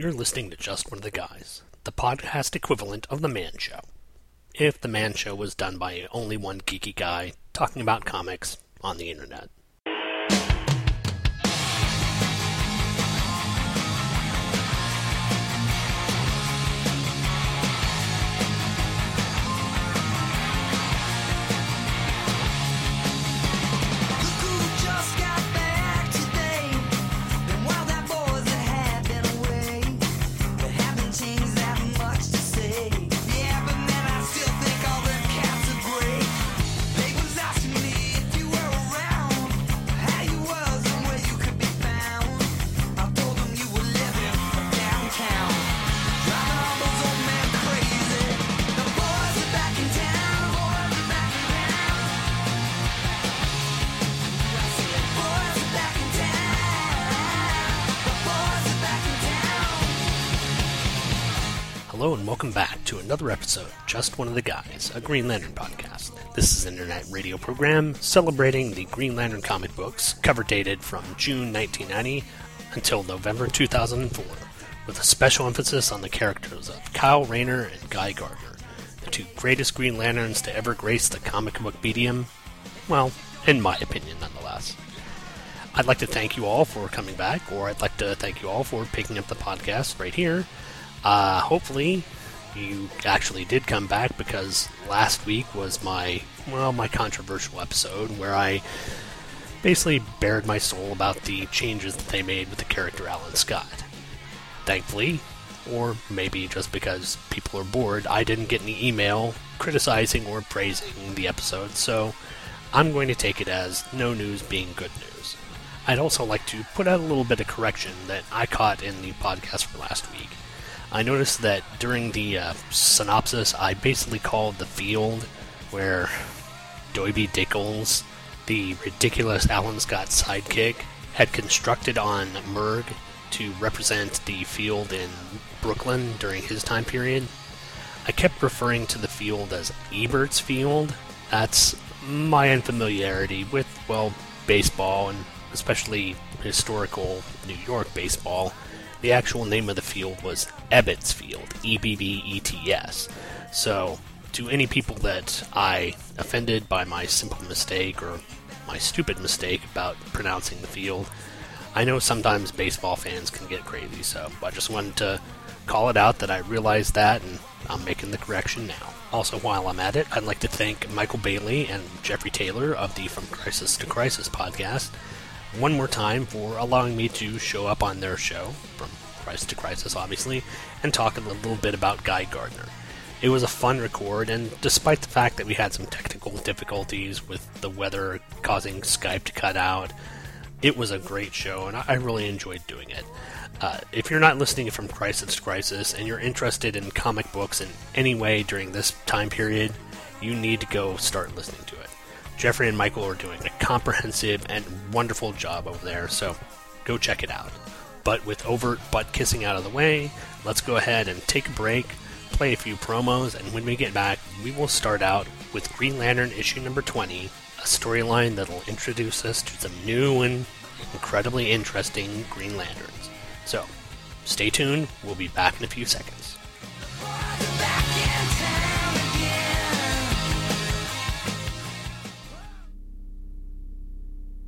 You're listening to Just One of the Guys, the podcast equivalent of The Man Show. If The Man Show was done by only one geeky guy talking about comics on the internet. Another episode of Just One of the Guys, a Green Lantern podcast. This is an internet radio program celebrating the Green Lantern comic books, cover dated from June 1990 until November 2004, with a special emphasis on the characters of Kyle Rayner and Guy Gardner, the two greatest Green Lanterns to ever grace the comic book medium. Well, in my opinion, nonetheless. I'd like to thank you all for coming back, or I'd like to thank you all for picking up the podcast right here. Uh, hopefully, you actually did come back because last week was my well my controversial episode where I basically bared my soul about the changes that they made with the character Alan Scott. Thankfully, or maybe just because people are bored, I didn't get any email criticizing or praising the episode, so I'm going to take it as no news being good news. I'd also like to put out a little bit of correction that I caught in the podcast for last week. I noticed that during the uh, synopsis, I basically called the field where Doiby Dickles, the ridiculous Alan Scott sidekick, had constructed on Myrg to represent the field in Brooklyn during his time period. I kept referring to the field as Ebert's Field. That's my unfamiliarity with, well, baseball and especially historical New York baseball the actual name of the field was Ebbets Field, E B B E T S. So, to any people that I offended by my simple mistake or my stupid mistake about pronouncing the field, I know sometimes baseball fans can get crazy, so I just wanted to call it out that I realized that and I'm making the correction now. Also, while I'm at it, I'd like to thank Michael Bailey and Jeffrey Taylor of the From Crisis to Crisis podcast one more time for allowing me to show up on their show, from Crisis to Crisis, obviously, and talk a little bit about Guy Gardner. It was a fun record, and despite the fact that we had some technical difficulties with the weather causing Skype to cut out, it was a great show, and I really enjoyed doing it. Uh, if you're not listening from Crisis to Crisis and you're interested in comic books in any way during this time period, you need to go start listening to it. Jeffrey and Michael are doing a comprehensive and wonderful job over there, so go check it out. But with overt butt kissing out of the way, let's go ahead and take a break, play a few promos, and when we get back, we will start out with Green Lantern issue number 20, a storyline that'll introduce us to some new and incredibly interesting Green Lanterns. So, stay tuned, we'll be back in a few seconds.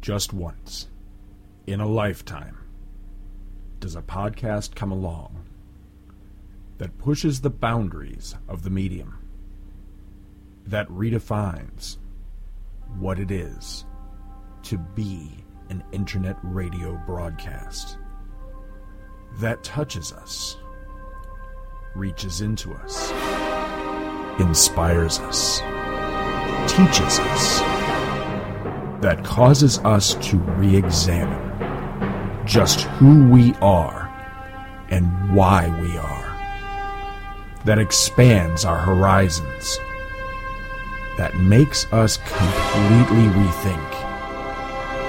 Just once, in a lifetime, does a podcast come along that pushes the boundaries of the medium, that redefines what it is to be an internet radio broadcast, that touches us, reaches into us, inspires us, teaches us that causes us to re examine just who we are and why we are, that expands our horizons, that makes us completely rethink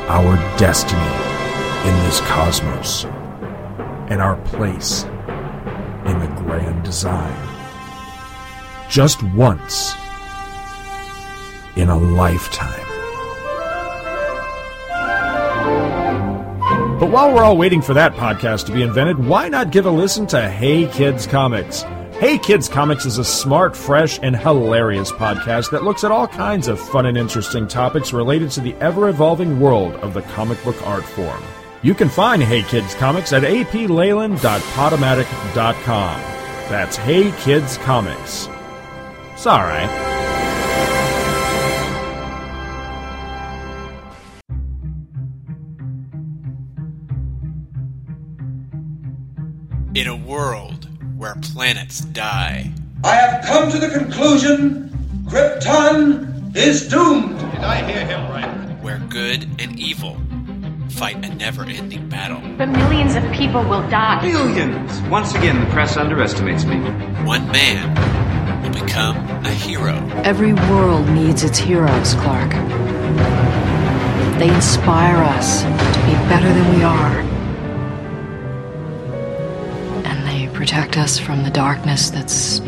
our destiny in this cosmos and our place in the grand design. Just once in a lifetime. But while we're all waiting for that podcast to be invented, why not give a listen to Hey Kids Comics? Hey Kids Comics is a smart, fresh, and hilarious podcast that looks at all kinds of fun and interesting topics related to the ever evolving world of the comic book art form. You can find Hey Kids Comics at apleyland.podomatic.com. That's Hey Kids Comics. It's alright. World where planets die, I have come to the conclusion Krypton is doomed. Did I hear him right? where good and evil fight a never ending battle, But millions of people will die. Billions! Once again, the press underestimates me. one man will become a hero. Every world needs its heroes, Clark. They inspire us to be better than we are. Protect us from the darkness that's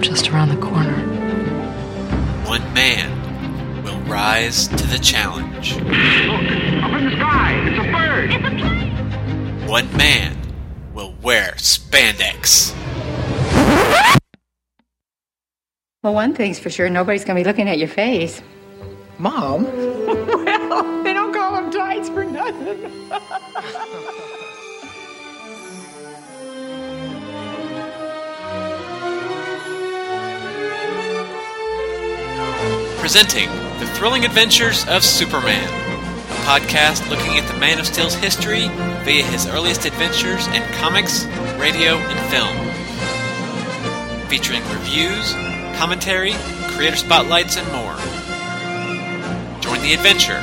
just around the corner. One man will rise to the challenge. Look, up in the sky! It's a bird! It's a plane! One man will wear spandex. Well, one thing's for sure, nobody's gonna be looking at your face. Mom? well, they don't call them tights for nothing. Presenting The Thrilling Adventures of Superman, a podcast looking at the Man of Steel's history via his earliest adventures in comics, radio, and film. Featuring reviews, commentary, creator spotlights, and more. Join the adventure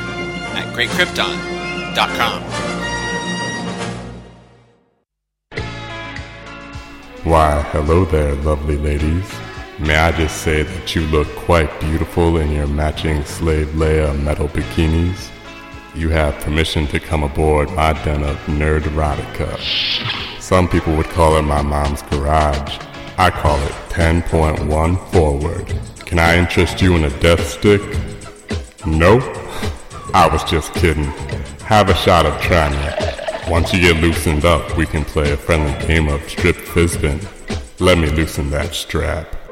at greatkrypton.com. Why, hello there, lovely ladies. May I just say that you look quite beautiful in your matching slave Leia metal bikinis? You have permission to come aboard my den of nerd erotica. Some people would call it my mom's garage. I call it 10.1 forward. Can I interest you in a death stick? No? I was just kidding. Have a shot of trying. Once you get loosened up, we can play a friendly game of strip fizzbin. Let me loosen that strap.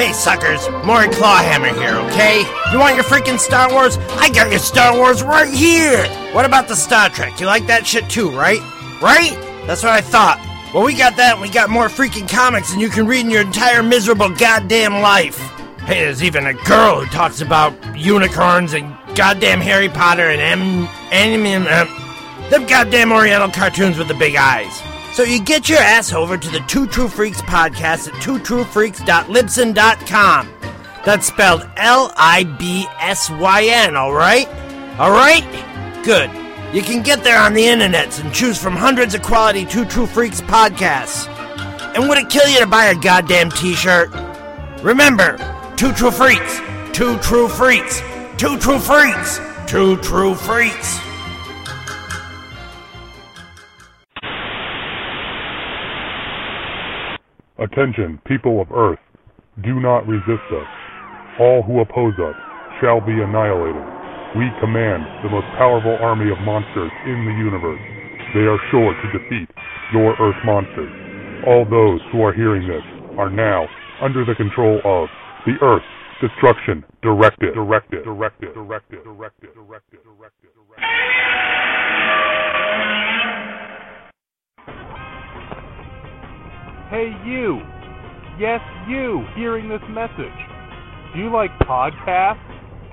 Hey suckers, Maury Clawhammer here, okay? You want your freaking Star Wars? I got your Star Wars right here! What about the Star Trek? You like that shit too, right? Right? That's what I thought. Well, we got that and we got more freaking comics than you can read in your entire miserable goddamn life. Hey, there's even a girl who talks about unicorns and goddamn Harry Potter and M. Uh, them goddamn Oriental cartoons with the big eyes. So you get your ass over to the Two True Freaks podcast at twotruefreaks.libsyn.com. That's spelled L I B S Y N, alright? Alright? Good. You can get there on the internets and choose from hundreds of quality Two True Freaks podcasts. And would it kill you to buy a goddamn t shirt? Remember, Two True Freaks, Two True Freaks, Two True Freaks, Two True Freaks. Attention, people of Earth, do not resist us. All who oppose us shall be annihilated. We command the most powerful army of monsters in the universe. They are sure to defeat your Earth monsters. All those who are hearing this are now under the control of the Earth Destruction Directive. Directive. Directive. Directive. Directive. Directive. Directive. Hey, you! Yes, you, hearing this message. Do you like podcasts?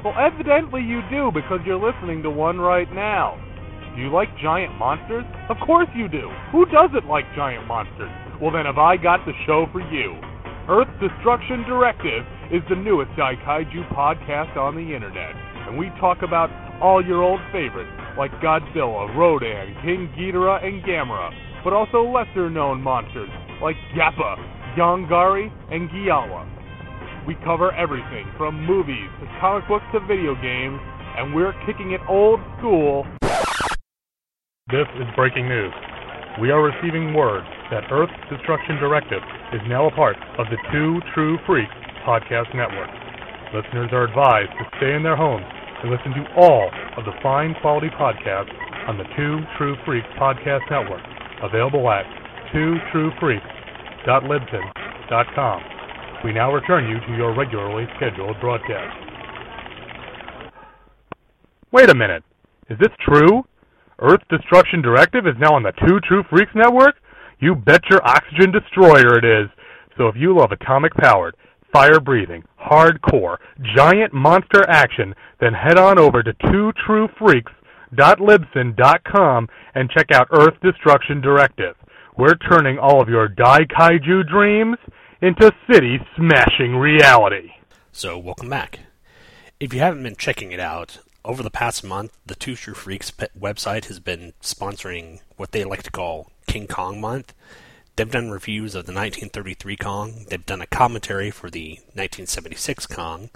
Well, evidently you do because you're listening to one right now. Do you like giant monsters? Of course you do. Who doesn't like giant monsters? Well, then have I got the show for you. Earth Destruction Directive is the newest Daikaiju podcast on the internet, and we talk about all your old favorites like Godzilla, Rodan, King Ghidorah, and Gamera, but also lesser known monsters like Gappa, Yongari, and Gyawa. We cover everything from movies to comic books to video games, and we're kicking it old school. This is breaking news. We are receiving word that Earth Destruction Directive is now a part of the Two True Freaks podcast network. Listeners are advised to stay in their homes and listen to all of the fine quality podcasts on the Two True Freaks Podcast Network, available at twotruefreaks.libsyn.com. We now return you to your regularly scheduled broadcast. Wait a minute. Is this true? Earth Destruction Directive is now on the Two True Freaks Network? You bet your oxygen destroyer it is. So if you love atomic powered, fire breathing, hardcore, giant monster action, then head on over to twotruefreaks.libsyn.com and check out Earth Destruction Directive. We're turning all of your Dai Kaiju dreams into city smashing reality. So, welcome back. If you haven't been checking it out, over the past month, the Two True Freaks website has been sponsoring what they like to call King Kong Month. They've done reviews of the 1933 Kong. They've done a commentary for the 1976 Kong.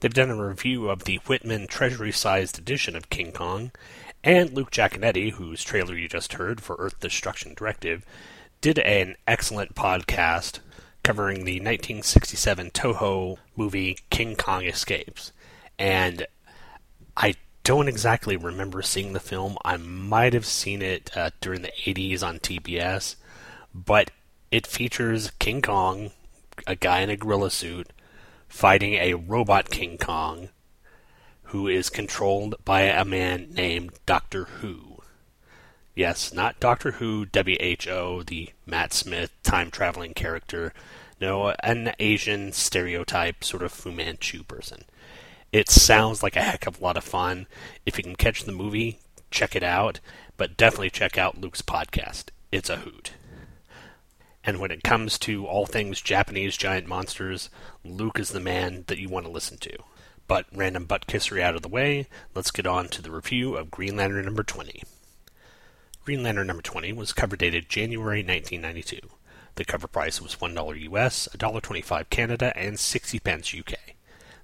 They've done a review of the Whitman Treasury sized edition of King Kong. And Luke Giaconetti, whose trailer you just heard for Earth Destruction Directive, did an excellent podcast covering the 1967 Toho movie King Kong Escapes. And I don't exactly remember seeing the film. I might have seen it uh, during the 80s on TBS but it features King Kong, a guy in a gorilla suit, fighting a robot King Kong who is controlled by a man named Doctor Who. Yes, not Doctor Who, WHO, the Matt Smith time traveling character. No, an Asian stereotype sort of Fu Manchu person. It sounds like a heck of a lot of fun. If you can catch the movie, check it out, but definitely check out Luke's podcast. It's a hoot. And when it comes to all things Japanese giant monsters, Luke is the man that you want to listen to. But random butt kissery out of the way, let's get on to the review of Green Lantern number 20. Green Lantern number 20 was cover dated January 1992. The cover price was $1 US, $1.25 Canada, and 60 pence UK.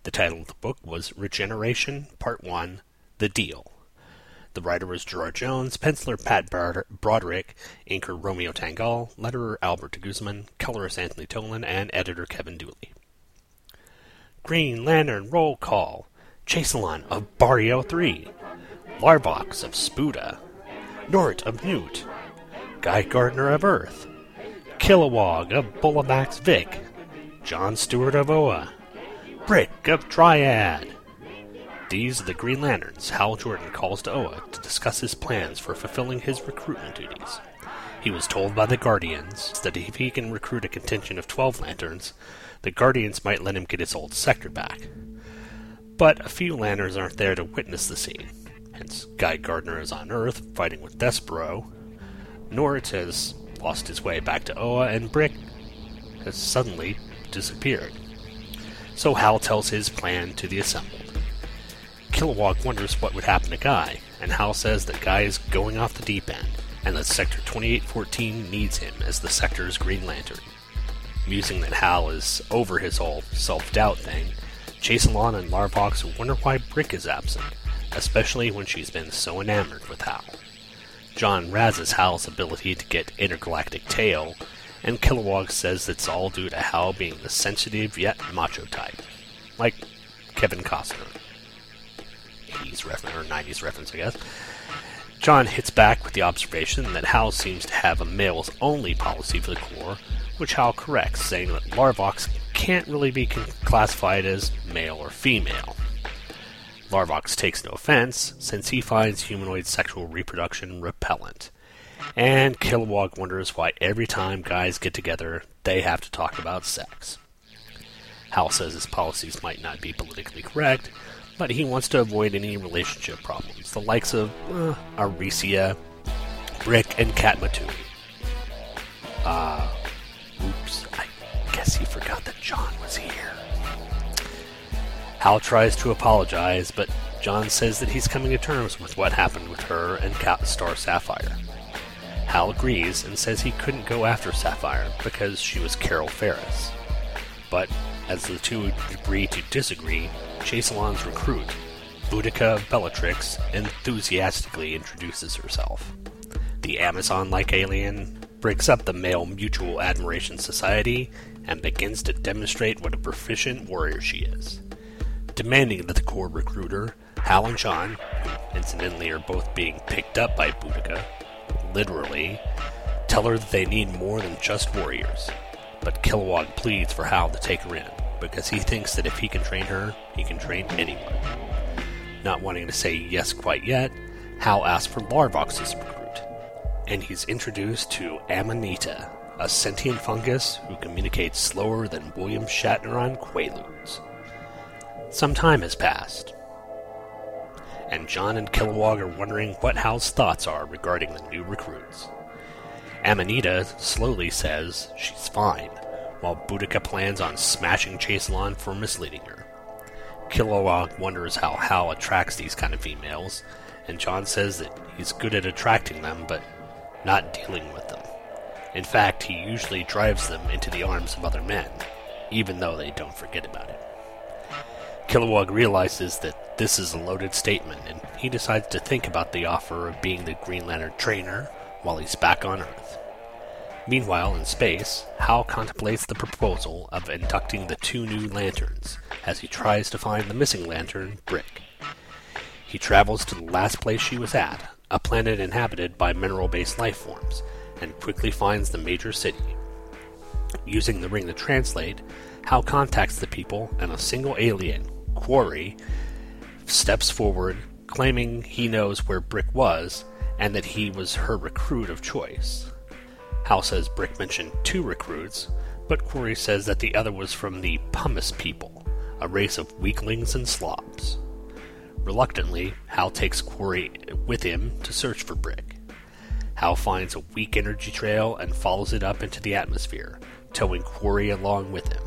The title of the book was Regeneration, Part 1 The Deal. The writer was Gerard Jones, penciler Pat Broderick, inker Romeo Tangal, letterer Albert Guzman, colorist Anthony Tollin, and editor Kevin Dooley. Green Lantern Roll Call, Chaselon of Barrio 3, Larvox of Spuda, Nort of Newt, Guy Gardner of Earth, Kilowog of Bolovax Vik, John Stewart of Oa, Brick of Triad, these are the Green Lanterns Hal Jordan calls to Oa to discuss his plans for fulfilling his recruitment duties. He was told by the Guardians that if he can recruit a contingent of 12 lanterns, the Guardians might let him get his old sector back. But a few lanterns aren't there to witness the scene. Hence, Guy Gardner is on Earth fighting with Despero. Nort has lost his way back to Oa, and Brick has suddenly disappeared. So Hal tells his plan to the assembled. Kilowog wonders what would happen to Guy, and Hal says that Guy is going off the deep end, and that Sector 2814 needs him as the sector's Green Lantern. Musing that Hal is over his whole self doubt thing, Chaselon and Larvox wonder why Brick is absent, especially when she's been so enamored with Hal. John razzes Hal's ability to get intergalactic tail, and Kilowog says it's all due to Hal being the sensitive yet macho type, like Kevin Costner. 80s reference, or 90s reference, I guess. John hits back with the observation that Hal seems to have a males only policy for the Corps, which Hal corrects, saying that Larvox can't really be classified as male or female. Larvox takes no offense, since he finds humanoid sexual reproduction repellent. And Kilowog wonders why every time guys get together, they have to talk about sex. Hal says his policies might not be politically correct, but he wants to avoid any relationship problems, the likes of uh, Arisia, Brick, and Katma Tui. Uh, oops, I guess he forgot that John was here. Hal tries to apologize, but John says that he's coming to terms with what happened with her and Star Sapphire. Hal agrees and says he couldn't go after Sapphire because she was Carol Ferris. But as the two agree to disagree, Chaselon's recruit, Boodikka Bellatrix, enthusiastically introduces herself. The Amazon like alien breaks up the male mutual admiration society and begins to demonstrate what a proficient warrior she is. Demanding that the Corps recruiter, Hal and who incidentally are both being picked up by Boodikka, literally, tell her that they need more than just warriors. But Kilowog pleads for Hal to take her in, because he thinks that if he can train her, he can train anyone. Not wanting to say yes quite yet, Hal asks for Larvox as a recruit, and he's introduced to Amanita, a sentient fungus who communicates slower than William Shatner on Quaaludes. Some time has passed, and John and Kilowog are wondering what Hal's thoughts are regarding the new recruits. Amanita slowly says she's fine, while Boodikka plans on smashing Chaselon for misleading her. Kilowog wonders how Hal attracts these kind of females, and John says that he's good at attracting them, but not dealing with them. In fact, he usually drives them into the arms of other men, even though they don't forget about it. Kilowog realizes that this is a loaded statement, and he decides to think about the offer of being the Green Lantern trainer while he's back on Earth. Meanwhile, in space, Hal contemplates the proposal of inducting the two new lanterns as he tries to find the missing lantern, Brick. He travels to the last place she was at, a planet inhabited by mineral based life forms, and quickly finds the major city. Using the ring to translate, Hal contacts the people, and a single alien, Quarry, steps forward, claiming he knows where Brick was and that he was her recruit of choice. Hal says Brick mentioned two recruits, but Quarry says that the other was from the Pumice people, a race of weaklings and slobs. Reluctantly, Hal takes Quarry with him to search for Brick. Hal finds a weak energy trail and follows it up into the atmosphere, towing Quarry along with him.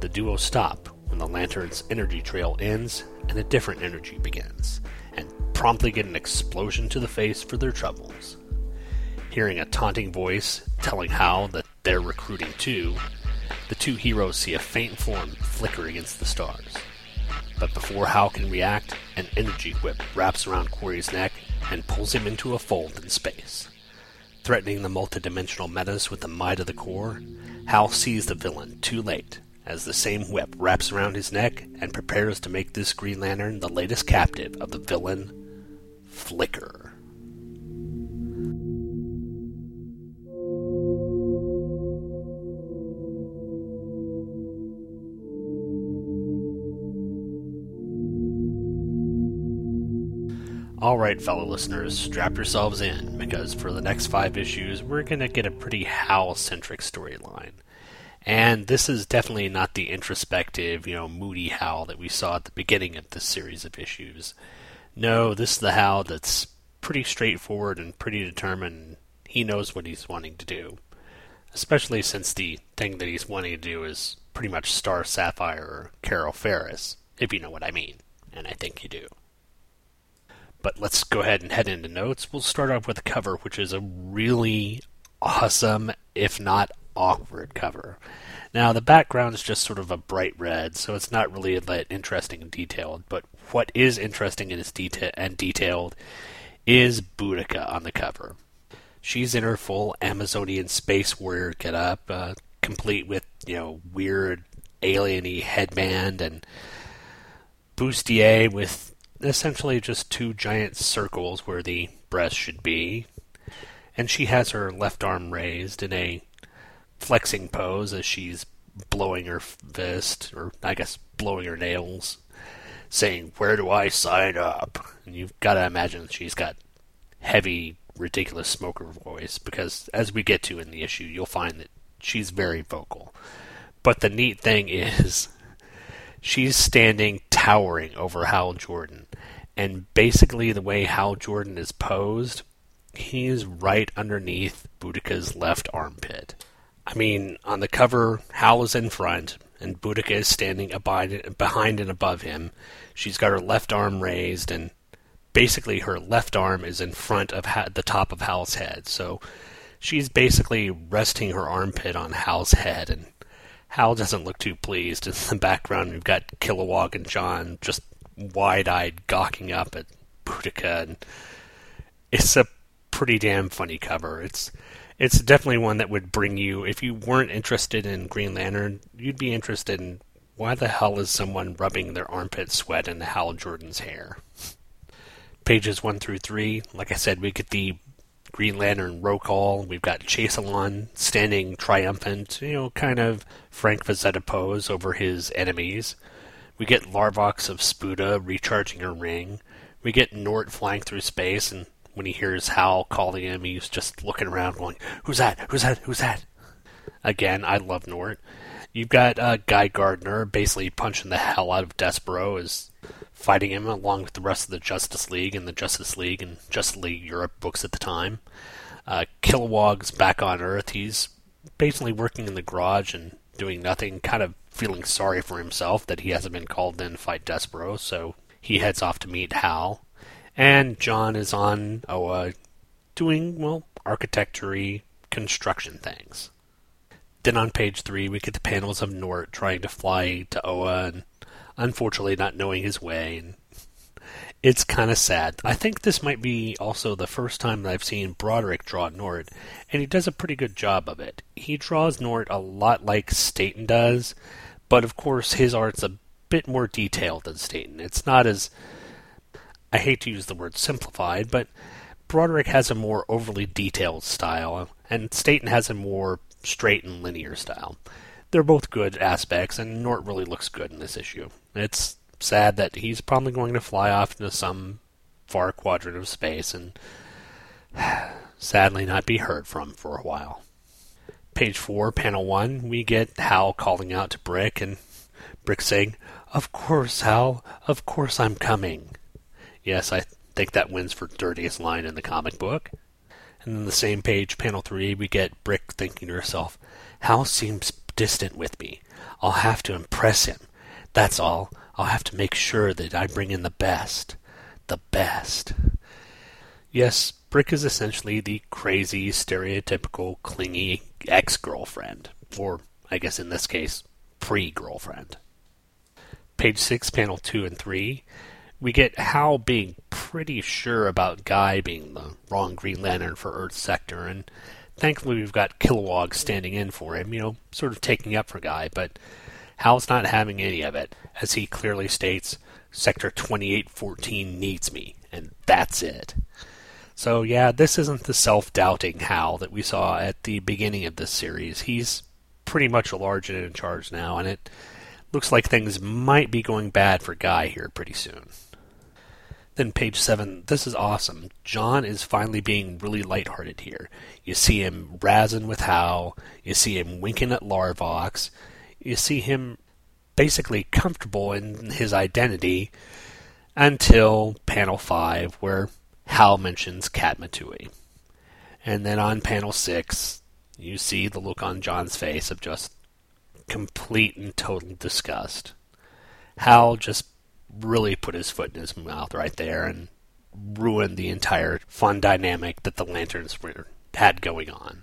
The duo stop when the lantern's energy trail ends and a different energy begins, and promptly get an explosion to the face for their troubles. Hearing a taunting voice telling Hal that they're recruiting too, the two heroes see a faint form flicker against the stars. But before Hal can react, an energy whip wraps around Quarry's neck and pulls him into a fold in space. Threatening the multidimensional menace with the might of the core, Hal sees the villain too late as the same whip wraps around his neck and prepares to make this Green Lantern the latest captive of the villain, Flicker. All right, fellow listeners, strap yourselves in because for the next five issues, we're going to get a pretty Hal centric storyline. And this is definitely not the introspective, you know, moody Hal that we saw at the beginning of this series of issues. No, this is the Hal that's pretty straightforward and pretty determined. He knows what he's wanting to do. Especially since the thing that he's wanting to do is pretty much Star Sapphire or Carol Ferris, if you know what I mean. And I think you do. But let's go ahead and head into notes. We'll start off with the cover, which is a really awesome, if not awkward cover. Now, the background is just sort of a bright red, so it's not really that interesting and detailed. But what is interesting and, is deta- and detailed is Boodikka on the cover. She's in her full Amazonian space warrior getup, uh, complete with you know weird alieny headband and bustier with essentially just two giant circles where the breast should be. And she has her left arm raised in a flexing pose as she's blowing her fist, or I guess blowing her nails, saying, Where do I sign up? And you've got to imagine she's got heavy, ridiculous smoker voice, because as we get to in the issue, you'll find that she's very vocal. But the neat thing is, she's standing towering over Hal Jordan. And basically, the way Hal Jordan is posed, he's right underneath Boodikka's left armpit. I mean, on the cover, Hal is in front, and Boodikka is standing behind and above him. She's got her left arm raised, and basically her left arm is in front of the top of Hal's head. So she's basically resting her armpit on Hal's head, and Hal doesn't look too pleased. In the background, we've got Kilowog and John just wide-eyed gawking up at Boodikka, and it's a pretty damn funny cover. It's it's definitely one that would bring you if you weren't interested in Green Lantern, you'd be interested in why the hell is someone rubbing their armpit sweat into Hal Jordan's hair? Pages 1 through 3, like I said, we get the Green Lantern roll call. We've got Chaselon standing triumphant, you know, kind of Frank Frazetta pose over his enemies. We get Larvox of Spuda recharging her ring. We get Nort flying through space, and when he hears Hal calling him, he's just looking around going, Who's that? Who's that? Who's that? Again, I love Nort. You've got uh, Guy Gardner basically punching the hell out of Despero as fighting him along with the rest of the Justice League and the Justice League and Justice League Europe books at the time. Uh, Kilowog's back on Earth. He's basically working in the garage and doing nothing, kind of feeling sorry for himself that he hasn't been called in to fight Despero, so he heads off to meet Hal. And John is on Oa doing, well, architecture construction things. Then on page three, we get the panels of Nort trying to fly to Oa and unfortunately not knowing his way. And it's kind of sad. I think this might be also the first time that I've seen Broderick draw Nort, and he does a pretty good job of it. He draws Nort a lot like Staton does, but of course his art's a bit more detailed than Staton. It's not as I hate to use the word simplified, but Broderick has a more overly detailed style, and Staton has a more straight and linear style. They're both good aspects, and Nort really looks good in this issue. It's sad that he's probably going to fly off into some far quadrant of space and sadly not be heard from for a while. Page 4, panel 1, we get Hal calling out to Brick, and Brick saying, Of course, Hal, of course I'm coming. Yes, I think that wins for dirtiest line in the comic book. And then the same page, panel 3, we get Brick thinking to herself, Hal seems distant with me. I'll have to impress him. That's all. I'll have to make sure that I bring in the best. The best. Yes, Brick is essentially the crazy, stereotypical, clingy ex girlfriend. Or, I guess in this case, pre girlfriend. Page 6, panel 2 and 3 we get Hal being pretty sure about Guy being the wrong Green Lantern for Earth Sector, and thankfully we've got Kilowog standing in for him, you know, sort of taking up for Guy, but Hal's not having any of it, as he clearly states, Sector 2814 needs me, and that's it. So, yeah, this isn't the self doubting Hal that we saw at the beginning of this series. He's pretty much a large and in charge now, and it looks like things might be going bad for Guy here pretty soon. Then page seven, this is awesome. John is finally being really lighthearted here. You see him razzing with Hal. You see him winking at Larvox. You see him basically comfortable in his identity until panel five, where Hal mentions Katma Tui. And then on panel six, you see the look on John's face of just complete and total disgust. Hal just really put his foot in his mouth right there and ruined the entire fun dynamic that the lanterns were, had going on.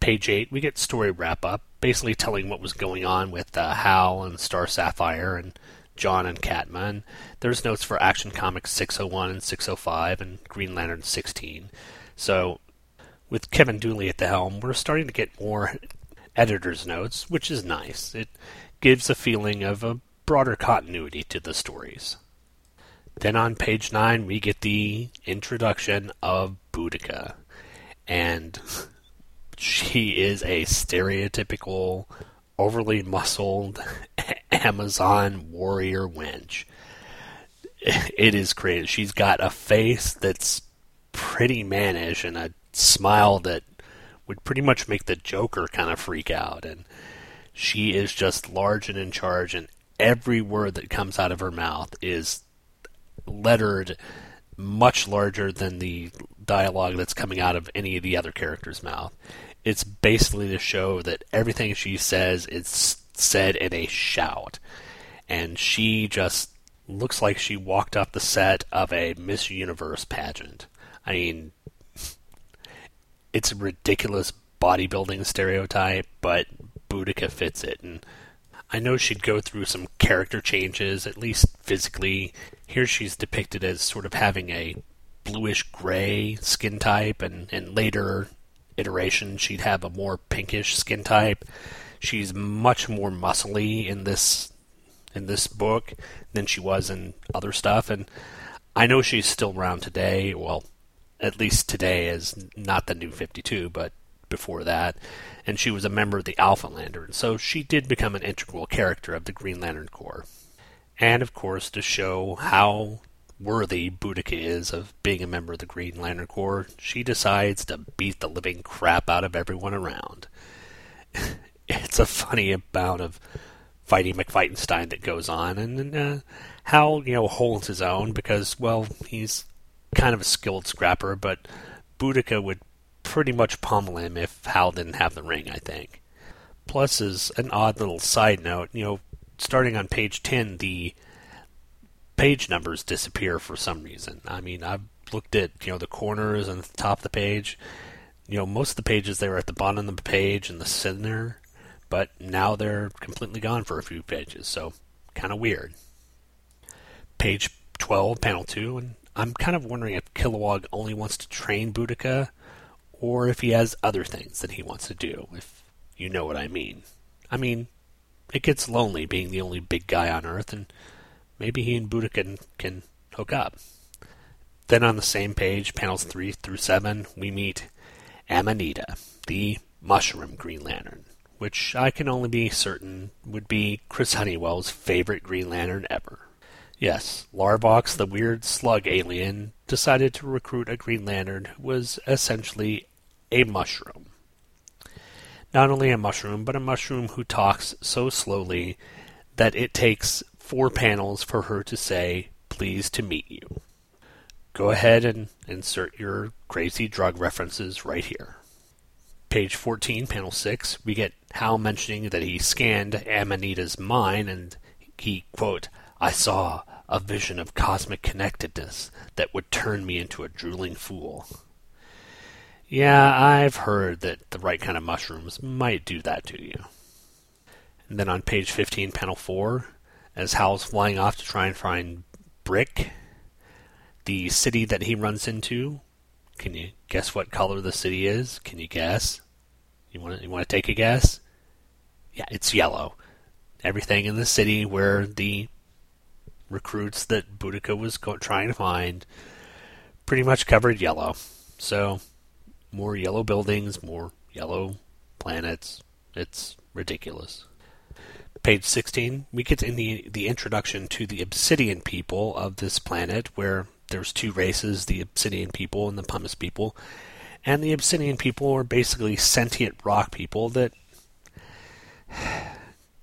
Page 8, we get story wrap up, basically telling what was going on with uh, Hal and Star Sapphire and John and Katma. And there's notes for Action Comics 601 and 605 and Green Lantern 16. So, with Kevin Dooley at the helm, we're starting to get more editor's notes, which is nice. It gives a feeling of a broader continuity to the stories. Then on page 9, we get the introduction of Boodikka. And she is a stereotypical, overly muscled Amazon warrior wench. It is crazy. She's got a face that's pretty mannish and a smile that would pretty much make the Joker kind of freak out. And she is just large and in charge, and every word that comes out of her mouth is lettered much larger than the dialogue that's coming out of any of the other characters' mouth. It's basically to show that everything she says is said in a shout. And she just looks like she walked up the set of a Miss Universe pageant. I mean, it's a ridiculous bodybuilding stereotype, but Boodikka fits it. And I know she'd go through some character changes, at least physically. Here she's depicted as sort of having a bluish gray skin type, and in later iterations she'd have a more pinkish skin type. she's much more muscly in this in this book than she was in other stuff, and I know she's still around today. Well, at least today is not the new 52, but before that, and she was a member of the Alpha Lantern, so she did become an integral character of the Green Lantern Corps. And of course, to show how worthy Boodikka is of being a member of the Green Lantern Corps, she decides to beat the living crap out of everyone around. it's a funny amount of fighting McFightenstein that goes on, and uh, Hal, you know, holds his own because, well, he's kind of a skilled scrapper, but Boodikka would pretty much pummel him if Hal didn't have the ring, I think. Plus, as an odd little side note, you know, starting on page 10, the page numbers disappear for some reason. I mean, I've looked at, you know, the corners and the top of the page. You know, most of the pages they were at the bottom of the page and the center, but now they're completely gone for a few pages, so kind of weird. Page 12, panel 2, and I'm kind of wondering if Kilowog only wants to train Boodikka or if he has other things that he wants to do, if you know what I mean. I mean, it gets lonely being the only big guy on Earth, and maybe he and Boodikka can, can hook up. Then on the same page, panels 3 through 7, we meet Amanita, the Mushroom Green Lantern, which I can only be certain would be Chris Honeywell's favorite Green Lantern ever. Yes, Larvox, the weird slug alien, decided to recruit a Green Lantern who was essentially a mushroom. Not only a mushroom, but a mushroom who talks so slowly that it takes four panels for her to say, Pleased to meet you. Go ahead and insert your crazy drug references right here. Page 14, panel 6, we get Hal mentioning that he scanned Amanita's mind and he, quote, I saw a vision of cosmic connectedness that would turn me into a drooling fool. Yeah, I've heard that the right kind of mushrooms might do that to you. And then on page 15, panel 4, as Hal's flying off to try and find Brick, the city that he runs into, can you guess what color the city is? Can you guess? You want to, you want to take a guess? Yeah, it's yellow. Everything in the city where the recruits that Boodikka was go- trying to find pretty much covered yellow. So more yellow buildings, more yellow planets. It's ridiculous. Page 16, we get in the, the introduction to the Obsidian people of this planet, where there's two races, the Obsidian people and the Pumice people. And the Obsidian people are basically sentient rock people that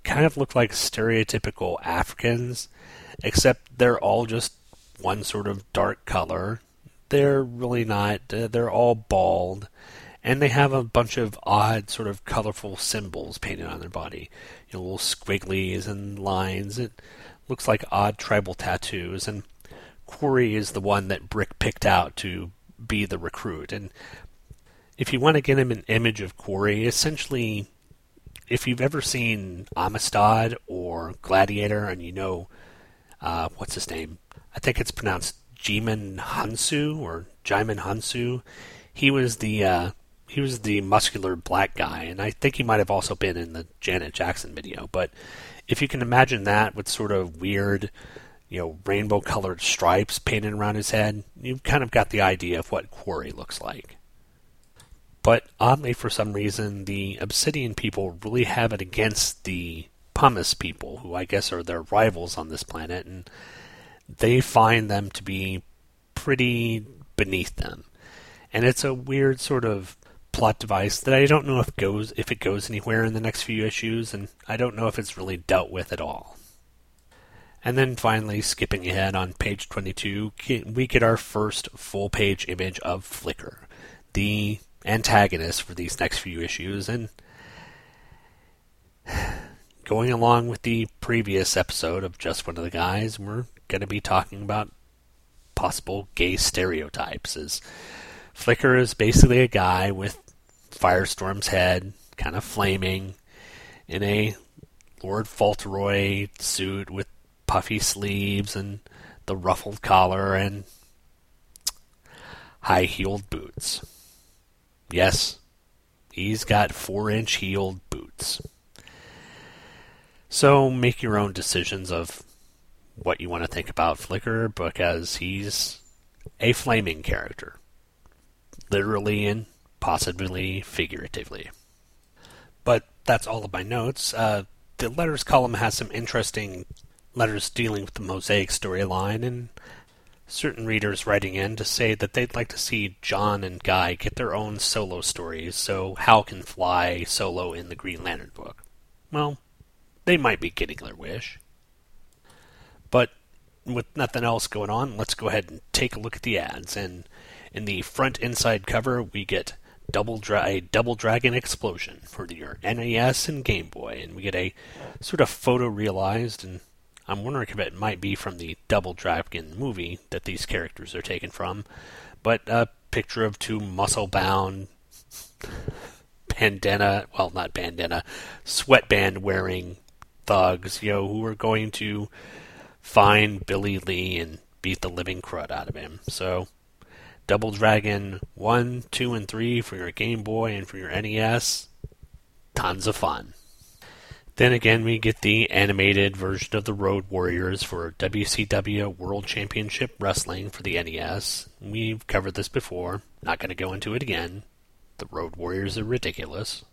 kind of look like stereotypical Africans, except they're all just one sort of dark color they're really not. Uh, they're all bald, and they have a bunch of odd, sort of colorful symbols painted on their body. You know, little squigglies and lines. It looks like odd tribal tattoos. And Quarry is the one that Brick picked out to be the recruit. And if you want to get him an image of Quarry, essentially, if you've ever seen Amistad or Gladiator, and you know, uh, what's his name? I think it's pronounced Djimon Hansu or Djimon Hansu. He was the uh, he was the muscular black guy, and I think he might have also been in the Janet Jackson video. But if you can imagine that with sort of weird, you know, rainbow colored stripes painted around his head, you've kind of got the idea of what Quarry looks like. But oddly, for some reason, the Obsidian people really have it against the Pumice people, who I guess are their rivals on this planet, and they find them to be pretty beneath them. And it's a weird sort of plot device that I don't know if goes if it goes anywhere in the next few issues, and I don't know if it's really dealt with at all. And then finally, skipping ahead on page 22, we get our first full page image of Flicker, the antagonist for these next few issues, and going along with the previous episode of Just One of the Guys, we're going to be talking about possible gay stereotypes. As Flicker is basically a guy with Firestorm's head, kind of flaming, in a Lord Fauntleroy suit with puffy sleeves and the ruffled collar and high heeled boots. Yes, he's got four inch heeled boots. So make your own decisions of what you want to think about Flicker because he's a flaming character. Literally and possibly figuratively. But that's all of my notes. Uh, the letters column has some interesting letters dealing with the Mosaic storyline, and certain readers writing in to say that they'd like to see John and Guy get their own solo stories so Hal can fly solo in the Green Lantern book. Well, they might be getting their wish. But with nothing else going on, let's go ahead and take a look at the ads. And in the front inside cover, we get double dra- a double dragon explosion for your NES and Game Boy, and we get a sort of photo realized, and I'm wondering if it might be from the Double Dragon movie that these characters are taken from, but a picture of two muscle bound bandana, well, not bandana, sweatband wearing thugs, you know, who are going to find Billy Lee and beat the living crud out of him. So, Double Dragon 1, 2, and 3 for your Game Boy and for your NES. Tons of fun. Then again, we get the animated version of the Road Warriors for WCW World Championship Wrestling for the NES. We've covered this before, not going to go into it again. The Road Warriors are ridiculous.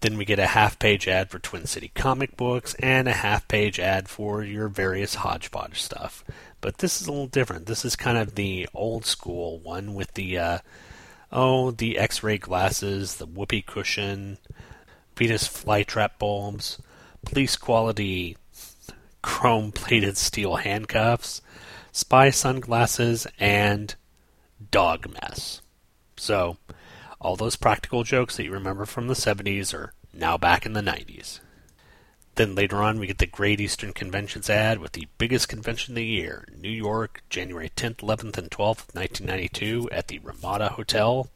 Then we get a half page ad for Twin City comic books and a half page ad for your various hodgepodge stuff. But this is a little different. This is kind of the old school one with the, uh, oh, the x ray glasses, the whoopee cushion, Venus flytrap bulbs, police quality chrome plated steel handcuffs, spy sunglasses, and dog mess. So, all those practical jokes that you remember from the 70s are now back in the 90s. Then later on, we get the Great Eastern Conventions ad with the biggest convention of the year, New York, January 10th, 11th, and 12th, 1992, at the Ramada Hotel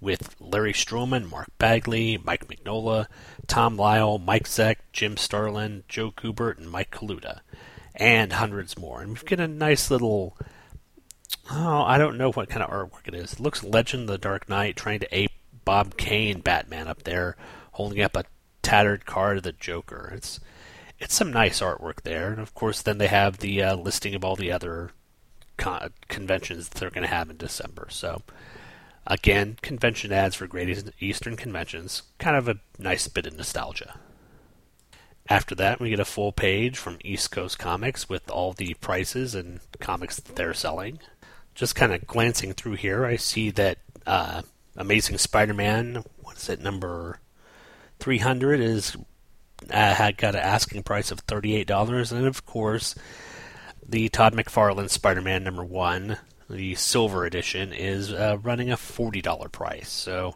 with Larry Stroman, Mark Bagley, Mike Mignola, Tom Lyle, Mike Zeck, Jim Starlin, Joe Kubert, and Mike Kaluta, and hundreds more. And we've got a nice little. Oh, I don't know what kind of artwork it is. It looks Legend of the Dark Knight trying to ape Bob Kane Batman up there, holding up a tattered card of the Joker. It's it's some nice artwork there, and of course, then they have the uh, listing of all the other con- conventions that they're going to have in December. So Again, convention ads for Great Eastern Conventions. Kind of a nice bit of nostalgia. After that, we get a full page from East Coast Comics with all the prices and comics that they're selling. Just kind of glancing through here, I see that uh, Amazing Spider-Man, what is it, number 300 is uh, had got an asking price of $38, and of course, the Todd McFarlane Spider-Man number one the silver edition is uh, running a $40 price. So,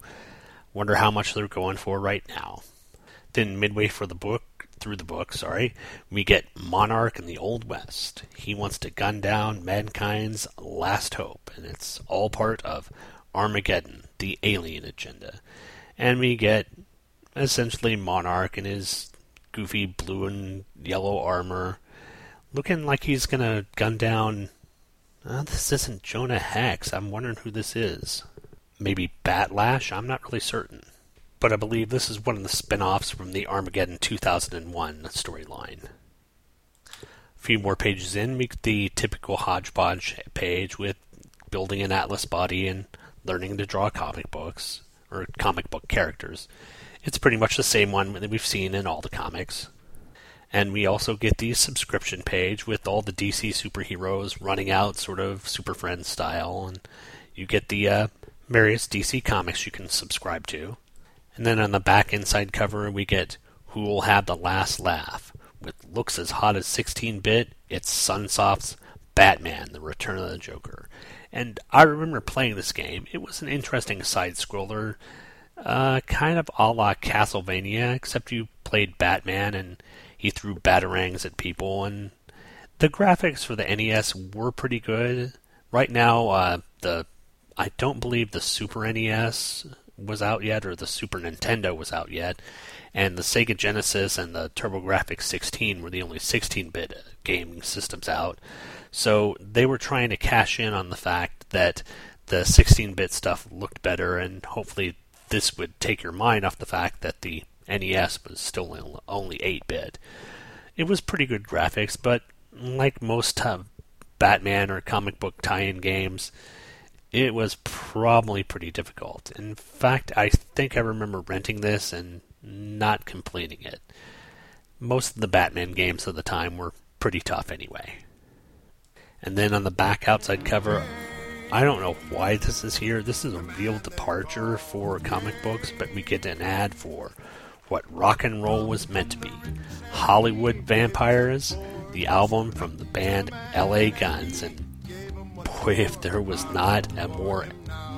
wonder how much they're going for right now. Then, midway for the book, through the book, sorry, we get Monarch in the Old West. He wants to gun down mankind's last hope, and it's all part of Armageddon, the alien agenda. And we get essentially Monarch in his goofy blue and yellow armor, looking like he's gonna gun down uh, this isn't Jonah Hex. I'm wondering who this is. Maybe Bat Lash? I'm not really certain. But I believe this is one of the spin offs from the Armageddon 2001 storyline. A few more pages in, we get the typical hodgepodge page with building an Atlas body and learning to draw comic books, or comic book characters. It's pretty much the same one that we've seen in all the comics. And we also get the subscription page with all the DC superheroes running out, sort of Super Friends style. And you get the uh, various DC comics you can subscribe to. And then on the back inside cover, we get Who Will Have the Last Laugh. With looks as hot as 16 bit, it's Sunsoft's Batman, The Return of the Joker. And I remember playing this game. It was an interesting side scroller, uh, kind of a la Castlevania, except you played Batman and he threw batarangs at people, and the graphics for the NES were pretty good. Right now, uh, the I don't believe the Super NES was out yet, or the Super Nintendo was out yet, and the Sega Genesis and the TurboGrafx 16 were the only 16-bit gaming systems out. So they were trying to cash in on the fact that the 16-bit stuff looked better, and hopefully this would take your mind off the fact that the NES was still only 8 bit. It was pretty good graphics, but like most Batman or comic book tie in games, it was probably pretty difficult. In fact, I think I remember renting this and not completing it. Most of the Batman games of the time were pretty tough anyway. And then on the back outside cover, I don't know why this is here. This is a real departure for comic books, but we get an ad for what rock and roll was meant to be Hollywood Vampires, the album from the band LA Guns. And if there was not a more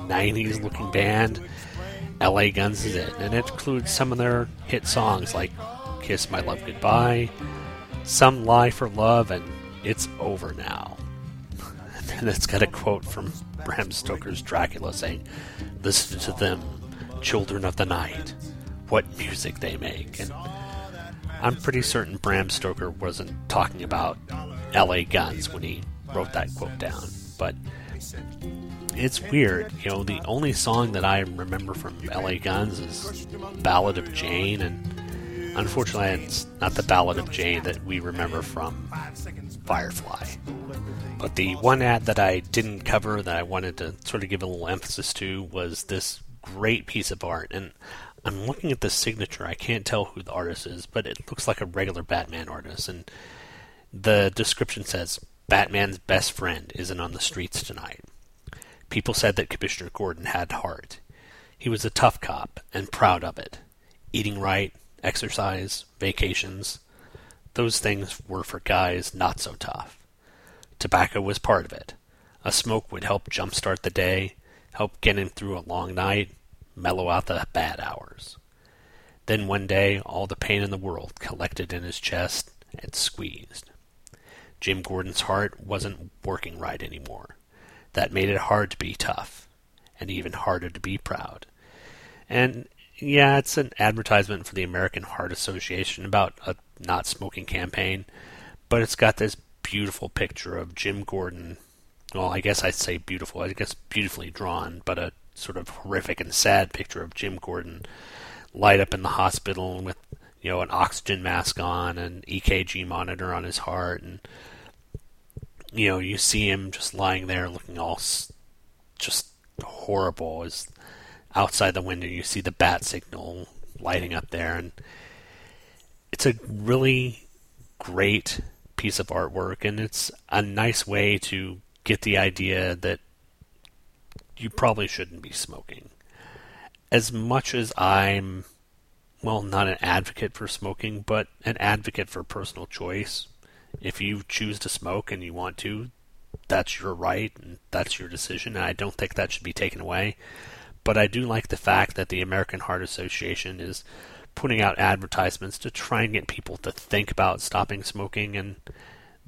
90s looking band, LA Guns is it. And it includes some of their hit songs like Kiss My Love Goodbye, Some Lie for Love, and It's Over Now. And it's got a quote from Bram Stoker's Dracula saying, Listen to them, children of the night, what music they make. And I'm pretty certain Bram Stoker wasn't talking about LA Guns when he wrote that quote down. But it's weird. You know, the only song that I remember from LA Guns is Ballad of Jane, and unfortunately, it's not the Ballad of Jane that we remember from Firefly. But the one ad that I didn't cover that I wanted to sort of give a little emphasis to was this great piece of art. And I'm looking at the signature. I can't tell who the artist is, but it looks like a regular Batman artist. And the description says Batman's best friend isn't on the streets tonight. People said that Commissioner Gordon had heart. He was a tough cop and proud of it. Eating right, exercise, vacations, those things were for guys not so tough. Tobacco was part of it. A smoke would help jumpstart the day, help get him through a long night, mellow out the bad hours. Then one day, all the pain in the world collected in his chest and squeezed. Jim Gordon's heart wasn't working right anymore. That made it hard to be tough, and even harder to be proud. And yeah, it's an advertisement for the American Heart Association about a not smoking campaign, but it's got this beautiful picture of Jim Gordon. Well, I guess I'd say beautiful. I guess beautifully drawn, but a sort of horrific and sad picture of Jim Gordon light up in the hospital with you know an oxygen mask on and EKG monitor on his heart and you know you see him just lying there looking all just horrible as outside the window you see the bat signal lighting up there and it's a really great piece of artwork and it's a nice way to get the idea that you probably shouldn't be smoking. As much as I'm, well, not an advocate for smoking, but an advocate for personal choice. If you choose to smoke and you want to, that's your right and that's your decision, and I don't think that should be taken away. But I do like the fact that the American Heart Association is putting out advertisements to try and get people to think about stopping smoking, and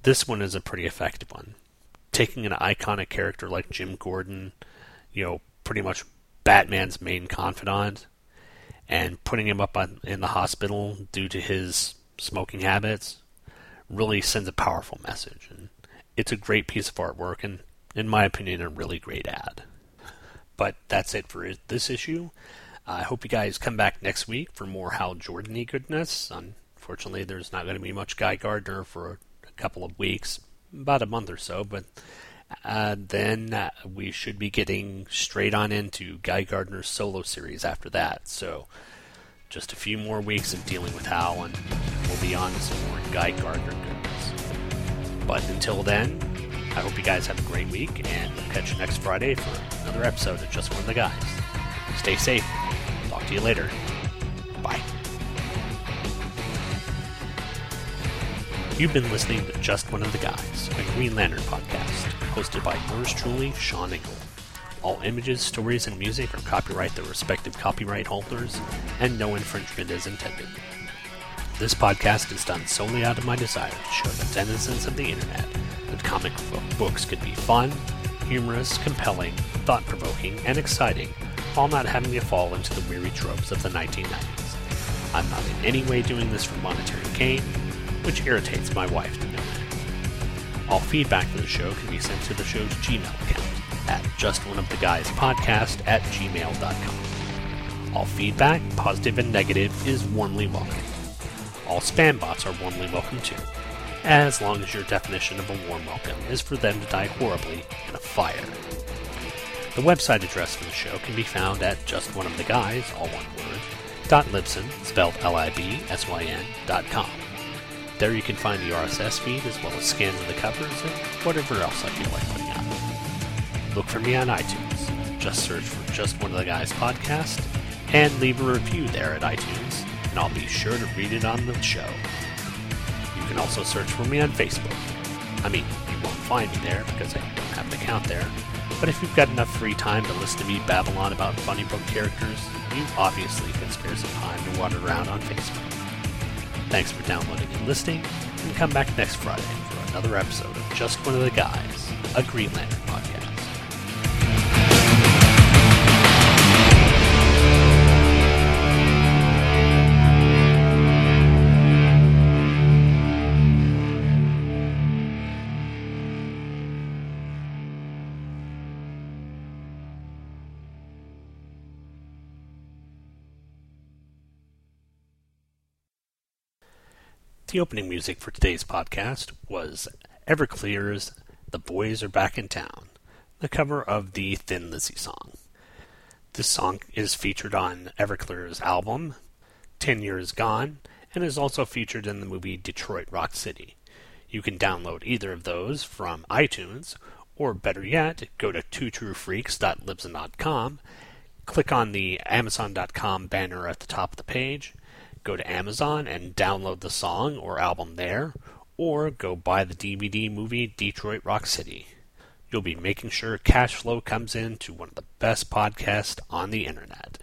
this one is a pretty effective one. Taking an iconic character like Jim Gordon, you know, pretty much Batman's main confidant, and putting him up on, in the hospital due to his smoking habits really sends a powerful message. And it's a great piece of artwork, and in my opinion, a really great ad. But that's it for this issue. I hope you guys come back next week for more Hal Jordany goodness. Unfortunately, there's not going to be much Guy Gardner for a couple of weeks, about a month or so, but uh, then uh, we should be getting straight on into Guy Gardner's solo series after that. So just a few more weeks of dealing with Hal, and we'll be on to some more Guy Gardner goodness. But until then, I hope you guys have a great week, and we'll catch you next Friday for another episode of Just One of the Guys. Stay safe. Talk to you later. Bye. You've been listening to Just One of the Guys, a Green Lantern podcast, hosted by yours truly, Sean Engel. All images, stories, and music are copyright the respective copyright holders, and no infringement is intended. This podcast is done solely out of my desire to show the denizens of the internet that comic books could be fun, humorous, compelling, thought provoking, and exciting, while not having to fall into the weary tropes of the 1990s. I'm not in any way doing this for monetary gain, which irritates my wife to no end. All feedback for the show can be sent to the show's Gmail account at justoneoftheguyspodcast at gmail.com. All feedback, positive and negative, is warmly welcome. All spam bots are warmly welcome too, as long as your definition of a warm welcome is for them to die horribly in a fire. The website address for the show can be found at justoneoftheguys, all one word, dot libsyn, spelled L-I-B-S-Y-N, dot com. There you can find the RSS feed as well as scans of the covers and whatever else I feel like putting. Look for me on iTunes. Just search for Just One of the Guys podcast and leave a review there at iTunes, and I'll be sure to read it on the show. You can also search for me on Facebook. I mean, you won't find me there because I don't have an account there, but if you've got enough free time to listen to me babble on about funny book characters, you obviously can spare some time to wander around on Facebook. Thanks for downloading and listening, and come back next Friday for another episode of Just One of the Guys, a Green Lantern podcast. The opening music for today's podcast was Everclear's The Boys Are Back in Town, the cover of the Thin Lizzy song. This song is featured on Everclear's album, Ten Years Gone, and is also featured in the movie Detroit Rock City. You can download either of those from iTunes, or better yet, go to twotruefreaks.libsyn.com, click on the Amazon.com banner at the top of the page, go to Amazon and download the song or album there, or go buy the DVD movie Detroit Rock City. You'll be making sure cash flow comes in to one of the best podcasts on the internet.